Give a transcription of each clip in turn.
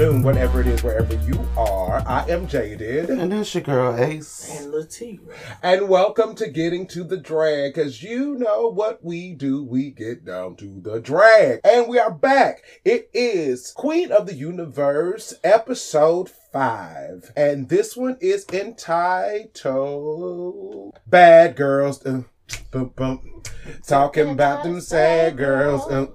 afternoon, whatever it is, wherever you are. I am Jaded. And that's your girl Ace. And Latifah. And welcome to Getting to the Drag, because you know what we do. We get down to the drag. And we are back. It is Queen of the Universe, episode five. And this one is entitled Bad Girls. Uh, bum, bum. Talking about them sad girls. Uh,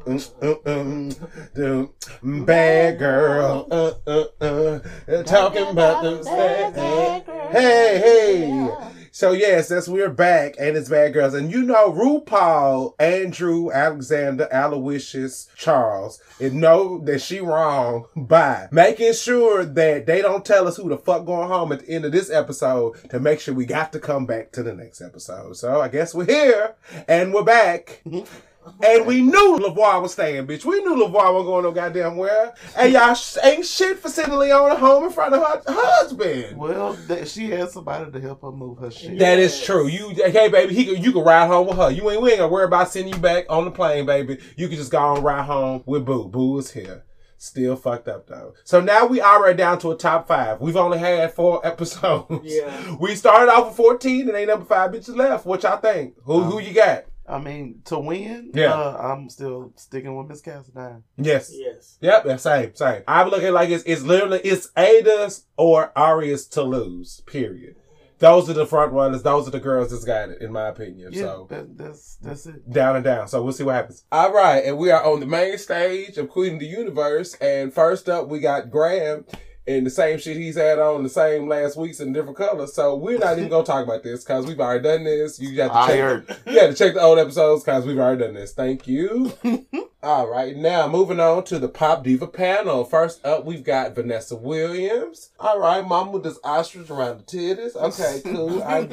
uh, uh, uh, bad girl. Uh, uh, uh. Talking about them sad. Girls. Hey, hey. So yes, that's we're back, and it's Bad Girls, and you know RuPaul, Andrew, Alexander, Aloysius, Charles, and know that she wrong by making sure that they don't tell us who the fuck going home at the end of this episode to make sure we got to come back to the next episode. So I guess we're here and we're back. And we knew Lavoix was staying, bitch. We knew Lavoix wasn't going no goddamn where. And y'all ain't shit for sending Leona home in front of her husband. Well, that she had somebody to help her move her shit. That is true. You, hey, baby, he, you can ride home with her. You ain't, we ain't gonna worry about sending you back on the plane, baby. You can just go on and ride home with Boo. Boo is here. Still fucked up though. So now we already down to a top five. We've only had four episodes. Yeah. We started off with 14 and ain't number five bitches left. What y'all think? Who, um, who you got? I mean, to win, Yeah. uh, I'm still sticking with Miss Cassadine. Yes. Yes. Yep, that's same, same. I look at it like it's it's literally it's Ada's or Aria's to lose. Period. Those are the front runners. Those are the girls that's got it, in my opinion. Yeah, So that, that's that's it. down and down. So we'll see what happens. All right, and we are on the main stage of Queen of the Universe. And first up, we got Graham in the same shit he's had on the same last weeks in different colors. So we're not even gonna talk about this because we've already done this. You got to I check. heard. You got to check the old episodes because we've already done this. Thank you. All right, now moving on to the Pop Diva panel. First up, we've got Vanessa Williams. All right, Mama with this ostrich around the titties. Okay, cool. I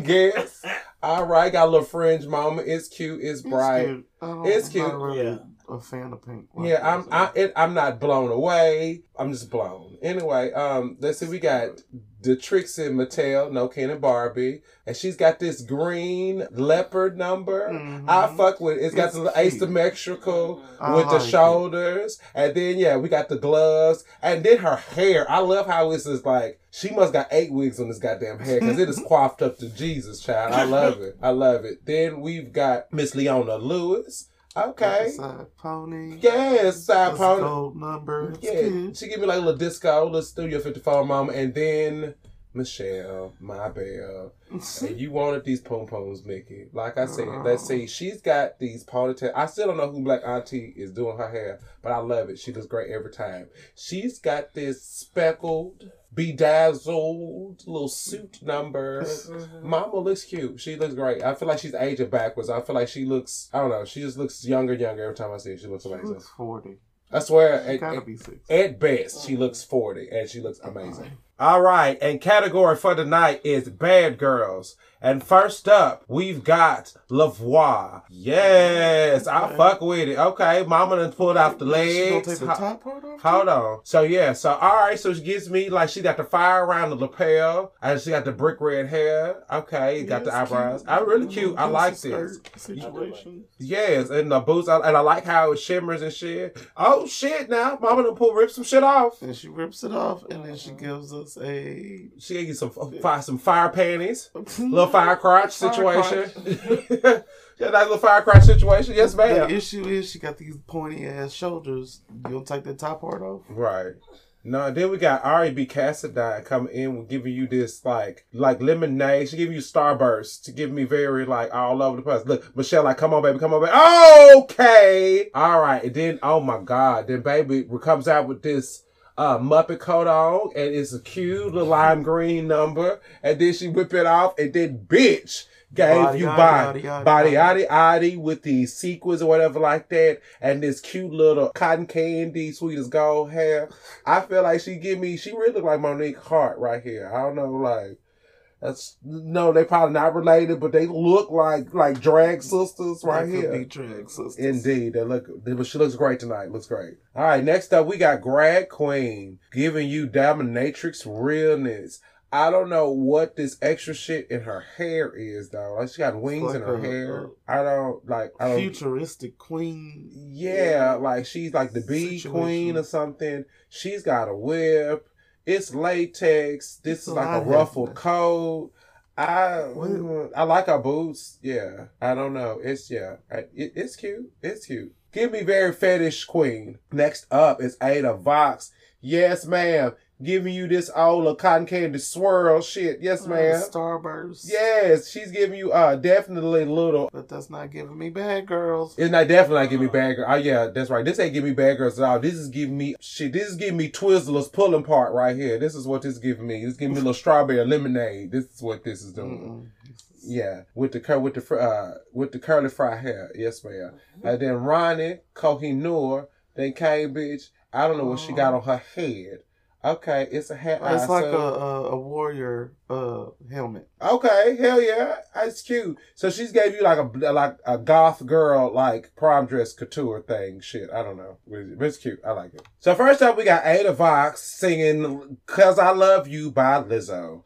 guess. All right, got a little fringe mama. It's cute. It's bright. cute. Um, It's I'm cute. Yeah. A fan of pink. Yeah, I'm. I, it, I'm not blown away. I'm just blown. Anyway, um, let's see. We got the Trixie Mattel, no Ken and Barbie, and she's got this green leopard number. Mhm. I fuck with. it. It's got It's the cute. asymmetrical I with the like it. shoulders, and then yeah, we got the gloves, and then her hair. I love how it's just like she must got eight wigs on this goddamn hair because it is coiffed up to Jesus, child. I love it. I love it. Then we've got Miss Leona Lewis. Okay. Side pony. Yes, side That's pony. gold number. Yeah, she give me like a little disco, little Studio 54 mama, and then Michelle, my belle. And you wanted these pom poms, Mickey. Like I said, let's see. She's got these ponytail. I still don't know who Black Auntie is doing her hair, but I love it. She looks great every time. She's got this speckled, bedazzled little suit number. Mama looks cute. She looks great. I feel like she's aging backwards. I feel like she looks. I don't know. She just looks younger, younger every time I see her. She looks She amazing. looks 40. I swear. At- at- be at best, she mm-hmm. looks 40 and she looks amazing. All right, and category for tonight is Bad Girls. And first up, we've got Lavoix. Yes, I fuck with it. Okay, mama done pulled off the She gonna legs. take the top part off? Hold on. So yeah, so all right, so she gives me like she got the fire around the lapel and she got the brick red hair. Okay, got the eyebrows. I really cute. I like this. Situation. Yes, and the boots, and I like how it shimmers and shit. Oh shit! Now, mama done pull rip some shit off. And she rips it off, and then she gives us a She gave you some fire, some fire panties, little fire crotch Fire situation. yeah, that little fire crotch situation. Yes, baby. The issue is she got these pointy ass shoulders. You don't take the top part off. Right. No, then we got Aria B. Cassadine coming in with giving you this like like lemonade. She give you starburst to give me very like all over the place. Look, Michelle, like, come on, baby, come on, baby. Okay. All right. And then oh my God, then baby comes out with this uh Muppet coat on and it's a cute little lime green number. And then she whip it off and then bitch gave Body, you body, body, yaddy, yaddy with these sequins or whatever like that, and this cute little cotton candy, sweet as gold hair. I feel like she give me, she really look like Monique Heart right here. I don't know, like that's no, they probably not related, but they look like like drag sisters right could here. Be drag sisters. Indeed, they look. they- She looks great tonight. Looks great. All right, next up we got Grag Queen giving you dominatrix realness. I don't know what this extra shit in her hair is though. Like she got wings like in her hair. I don't like. I don't. Futuristic queen. Yeah, like she's like the bee Situation. queen or something. She's got a whip. It's latex. This It's is like a ruffled coat. I What? I like her boots. Yeah, I don't know. It's yeah, it, it's cute. It's cute. Give me very fetish queen. Next up is Ada Vox. Yes, ma'am. Giving you this old cotton candy swirl shit. Yes, Uh, ma'am. Starburst. Yes, she's giving you uh definitely little But that's not giving me bad girls. it's not definitely not giving me bad girls. Oh yeah, that's right. This ain't giving me bad girls at all. This is giving me shit. This is giving me Twizzlers pulling part right here. This is what this is giving me. It's giving me a little strawberry lemonade. This is what this is doing. Mm-mm. Yeah, with the cur with the fr- uh with the curly fry hair. Yes, ma'am. And then Ronnie Kohinoor, then Cambridge. I don't know what she got on her head. Okay, it's a hat. It's eye, like a, so- a a warrior uh helmet. Okay, hell yeah, that's cute. So she's gave you like a like a goth girl like prom dress couture thing. Shit, I don't know, but it's cute. I like it. So first up, we got Ada Vox singing "Cuz I Love You" by Lizzo.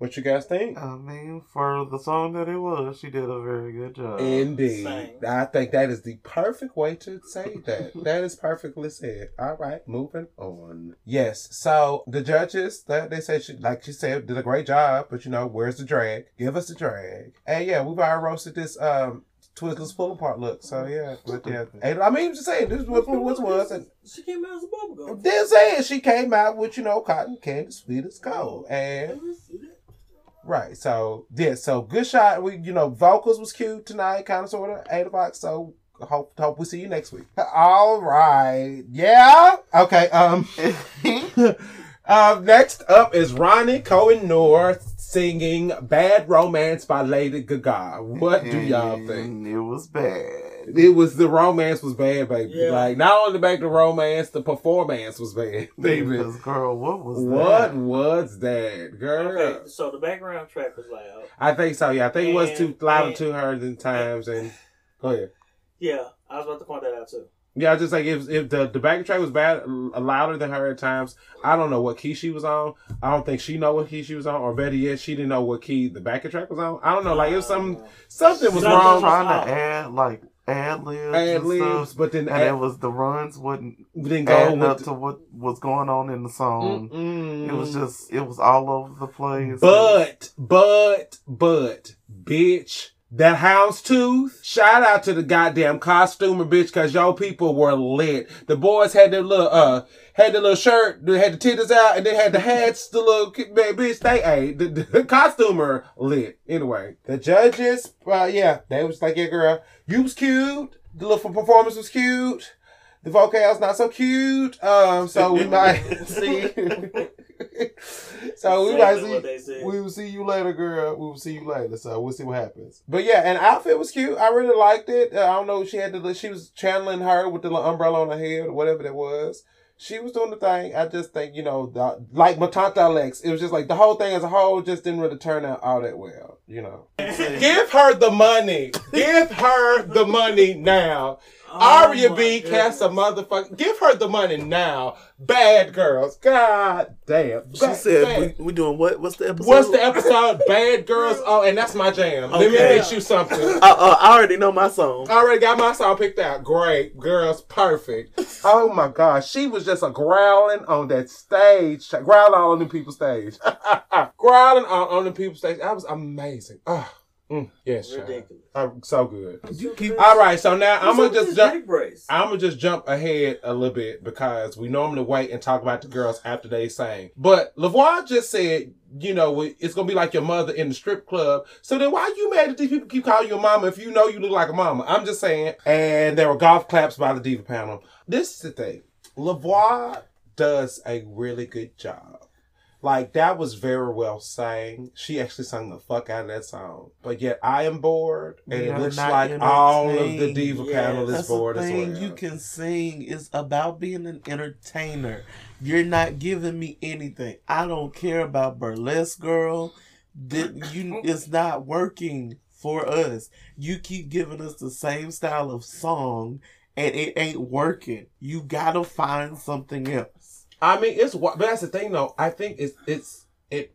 What you guys think? I mean, for the song that it was, she did a very good job. Indeed, Same. I think that is the perfect way to say that. that is perfectly said. All right, moving on. Yes, so the judges, that they said, she, like she said, did a great job. But you know, where's the drag? Give us the drag. And yeah, we've already roasted this um Twizzlers pull apart look. So yeah, but yeah, and, I mean, just saying this is what what was and She came out as a bubblegum. then saying she came out with you know cotton candy sweet as gold and. Right. So yeah. So good shot. We you know vocals was cute tonight, kind of sort of eight o'clock. So hope hope we see you next week. All right. Yeah. Okay. Um. uh, next up is Ronnie Cohen North singing "Bad Romance" by Lady Gaga. What do y'all think? It was bad. It was the romance was bad, baby. Yeah. Like not only back the romance, the performance was bad, baby. Because girl, what was What that? was that, girl? Okay, so the background track was loud. I think so. Yeah, I think it was too And- loud and- to her than times. And go ahead. Yeah, I was about to point that out too. Yeah, I just like if if the the backing track was bad, louder than her at times. I don't know what key she was on. I don't think she know what key she was on, or better yet, she didn't know what key the backing track was on. I don't know. Like it was some Uh, something was Something wrong. trying off. to add like ad libs Ad and libs, stuff, but then and it was the runs wouldn't didn't go add up with. to what was going on in the song. Mm-mm. It was just it was all over the place. But, but, but, bitch, that houndstooth, shout out to the goddamn costumer, bitch, cause y'all people were lit. The boys had their little, uh, had the little shirt, they had the titties out, and they had the hats, the little, man, bitch, they, hey, the, the costumer lit. Anyway, the judges, uh, yeah, they was like, yeah, girl, you was cute, the little performance was cute. The vocals not so cute. Um, so we might see. so we might see. what they said. We will see you later, girl. We will see you later. So we'll see what happens. But yeah, and outfit was cute. I really liked it. Uh, I don't know. She had the she was channeling her with the umbrella on her head or whatever that was. She was doing the thing. I just think you know, the, like Matanta Alex, it was just like the whole thing as a whole just didn't really turn out all that well. You know, give her the money. give her the money now. Oh Aria B goodness. cast a motherfucker. Give her the money now. Bad girls. God damn. She Bad- said, bad. we, "We doing what? What's the episode?" What's the episode? Bad Girls. Oh, and that's my jam. Let me Okay. you something. Uh, uh, I already know my song. I already got my song picked out. Great. Girls, perfect. Oh my gosh. She was just a growling on that stage. Growling on the people's stage. growling on, on the people's stage. That was amazing. Oh, mm, yes, child. Ridiculous. So good. Keep- All right. So now I'm gonna just jump. this neck brace? I'm gonna just jump ahead a little bit because we normally wait and talk about the girls after they sing. But Lavoix just said, you know, it's gonna be like your mother in the strip club. So then why you mad that these people keep calling you a mama if you know you look like a mama? I'm just saying. And there were golf claps by the diva panel. This is the thing. Lavoix does a really good job. Like that was very well sang. She actually sung the fuck out of that song. But yet I am bored, and We it looks like all of the diva Yes. panel is That's bored the as thing. well. You can sing is about being an entertainer. You're not giving me anything. I don't care about burlesque girl. That you it's not working for us. You keep giving us the same style of song and it ain't working. You gotta find something else. I mean, it's but that's the thing though. I think it's it's it.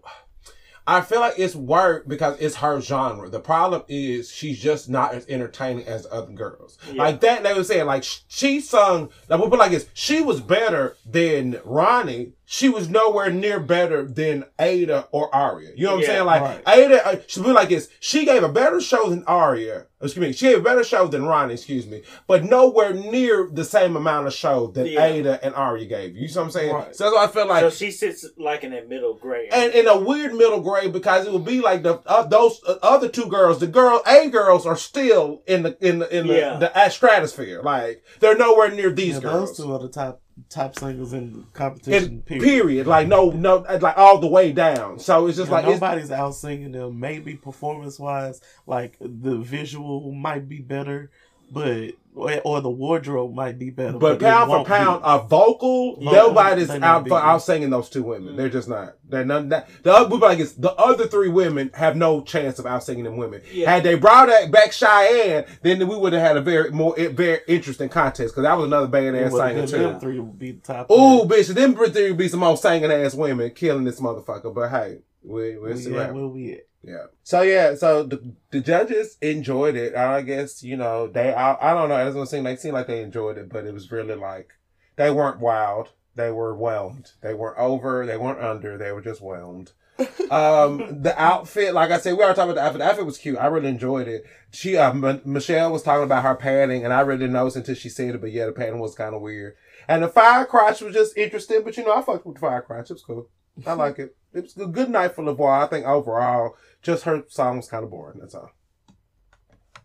I feel like it's work because it's her genre. The problem is she's just not as entertaining as other girls. Yeah. Like that, they were saying like she sung. Like we put like this: she was better than Ronnie. She was nowhere near better than Ada or Aria. You know what I'm Yeah, saying? Like right. Ada, uh, she put like this: she gave a better show than Aria. Excuse me, she gave a better show than Ronnie. Excuse me, but nowhere near the same amount of show that Yeah. Ada and Aria gave. You see what I'm saying? Right. So that's why I feel like so she sits like in that middle grade. and in a weird middle grade because it would be like the uh, those uh, other two girls, the girl A girls are still in the in the in the, Yeah. the uh, stratosphere. Like they're nowhere near these Yeah, girls. those two are the top top singers in the competition. Period. period. Like no no like all the way down. So it's just Yeah, like nobody's out singing them. Maybe performance wise, like the visual might be better, but or, or the wardrobe might be better. but it pound for pound, be. a vocal, Yeah. nobody's They out not for big. out singing those two women. They're mm-hmm. just not. They're none. That, the other we like it's the other three women have no chance of out singing them women. Yeah. Had they brought that back Cheyenne, then we would have had a very more very interesting contest because that was another badass ass singer too. them three would be the top. Ooh, three. bitch, them three would be some more singing ass women killing this motherfucker. But hey, we we'll see yeah, what happens. where we at? Yeah. So yeah, so the, the judges enjoyed it. I guess you know they. I, I don't know. It doesn't seem they seem like they enjoyed it, but it was really like they weren't wild. They were whelmed. They weren't over. They weren't under. They were just whelmed. um, the outfit, like I said, we already talking about the outfit. The outfit was cute. I really enjoyed it. She, uh, M- Michelle was talking about her padding, and I really didn't notice until she said it. But yeah, the padding was kind of weird. And the fire crotch was just interesting. But you know, I fucked with the fire crotch. It was cool. I like it. It was a good night for Lavoix. I think overall, just her song was kind of boring. That's all.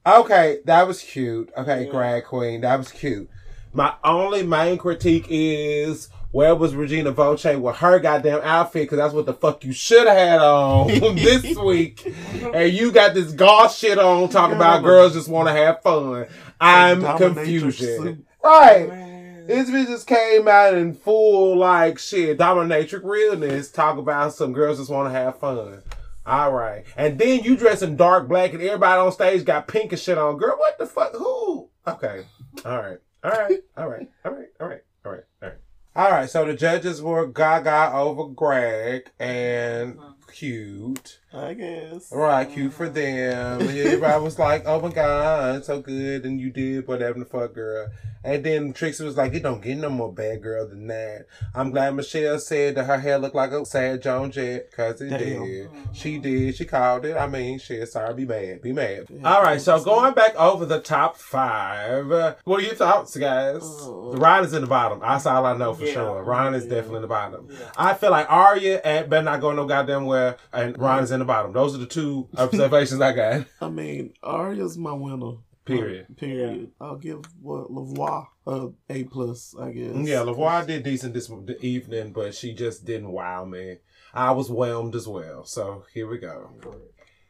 Okay, that was cute. Okay, Yeah. Drag Queen, that was cute. My only main critique is where was Regina Voce with her goddamn outfit? Because that's what the fuck you should have had on this week. And you got this goth shit on talking about girls just want to have fun. I'm confusion. Right. Man. This bitch just came out in full like shit, dominatrix realness, talk about some girls just want to have fun. All right, and then you dress in dark black, and everybody on stage got pink and shit on. Girl, what the fuck? Who? Okay, all right, all right, all right, all right, all right, all right, all right. All right, so the judges were Gaga over Greg and uh-huh. Cute. I guess. Right, cute for them. And Everybody was like, "Oh my god, so good," and you did whatever the fuck, girl. And then Trixie was like, "It don't get no more bad girl than that." I'm glad Michelle said that her hair looked like a sad Joan Jett, cause it Damn. did. She did. She called it. I mean, shit. Sorry, be mad. Be mad. Yeah. All right, so going back over the top five. uh, What are your thoughts, guys? Ryan is in the bottom. That's all I know for Yeah. sure. Ryan is Yeah. definitely in the bottom. Yeah. I feel like Aria and better not go no goddamn and Ryan's in the bottom. Those are the two observations I got. I mean, Aria's my winner. Period. Uh, period. I'll give what Lavoix a A plus. I guess. Yeah, Lavoix did decent this evening, but she just didn't wow me. I was whelmed as well. So here we go.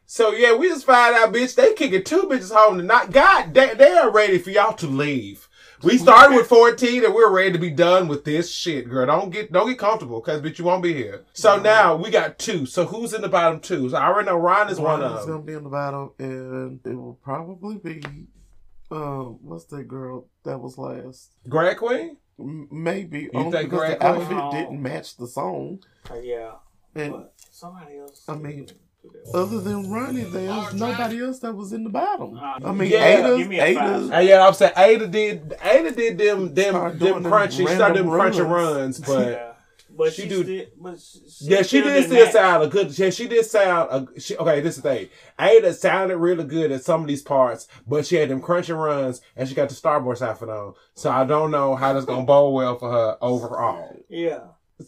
So yeah, we just find out, bitch, they kicking two bitches home tonight. God, they, they are ready for y'all to leave. We started with 14 and we're ready to be done with this shit, girl. Don't get don't get comfortable, cause bitch, you won't be here. So now we got two. So who's in the bottom two? So I already know Ron is one Ryan's of gonna be in the bottom, and it will probably be. Um, what's that girl that was last? Greg Queen? M- maybe You only think because Greg the outfit Queen? didn't match the song, Uh, yeah. and But somebody else. I mean, do that. Other than Ronnie, there was nobody else that was in the bottom. I mean, Yeah. Ada's, Give me a. Ada's, And yeah, I'm saying Ada did Ada did them them Start them crunchy she started them random crunchy runs, runs. but yeah. But she she, do- did. But she, she Yeah, she did still match. sound a good. Yeah, she did sound. A, she, okay, this is the thing. Ada sounded really good at some of these parts, but she had them crunching runs, and she got the Starburst outfit on. So I don't know how that's gonna bowl well for her overall. Yeah,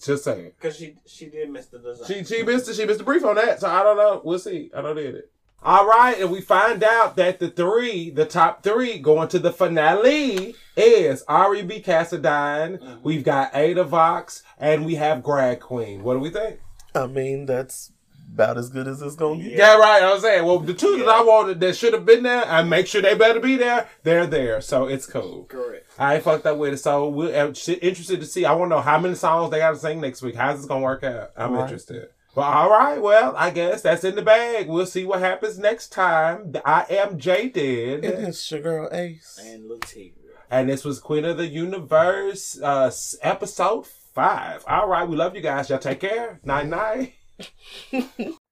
Just saying. because she she did miss the design. She she missed it. She missed the brief on that. So I don't know. We'll see. I don't did it. All right, and we find out that the three, the top three, going to the finale is Aria B. Cassadine. Mhm. We've got Ada Vox, and we have Grag Queen. What do we think? I mean, that's about as good as it's gonna get. Yeah, right. I was saying, well, the two that I wanted that should have been there, I make sure they better be there. They're there, so it's cool. Correct. I ain't fucked up with it, so we're interested to see. I want to know how many songs they got to sing next week. How's this gonna work out? I'm Right. interested. But all right, well, I guess that's in the bag. We'll see what happens next time. I am Jaded, It is your girl Ace. And Latigua. and this was Queen of the Universe, uh, episode five. All right, we love you guys. Y'all take care. Night night.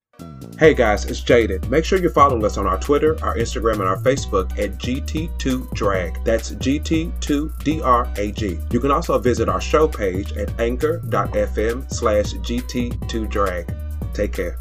Hey guys, it's Jaden. Make sure you're following us on our Twitter, our Instagram, and our Facebook at GT2Drag. That's GT2DRAG. You can also visit our show page at anchor.fm slash GT2Drag. Take care.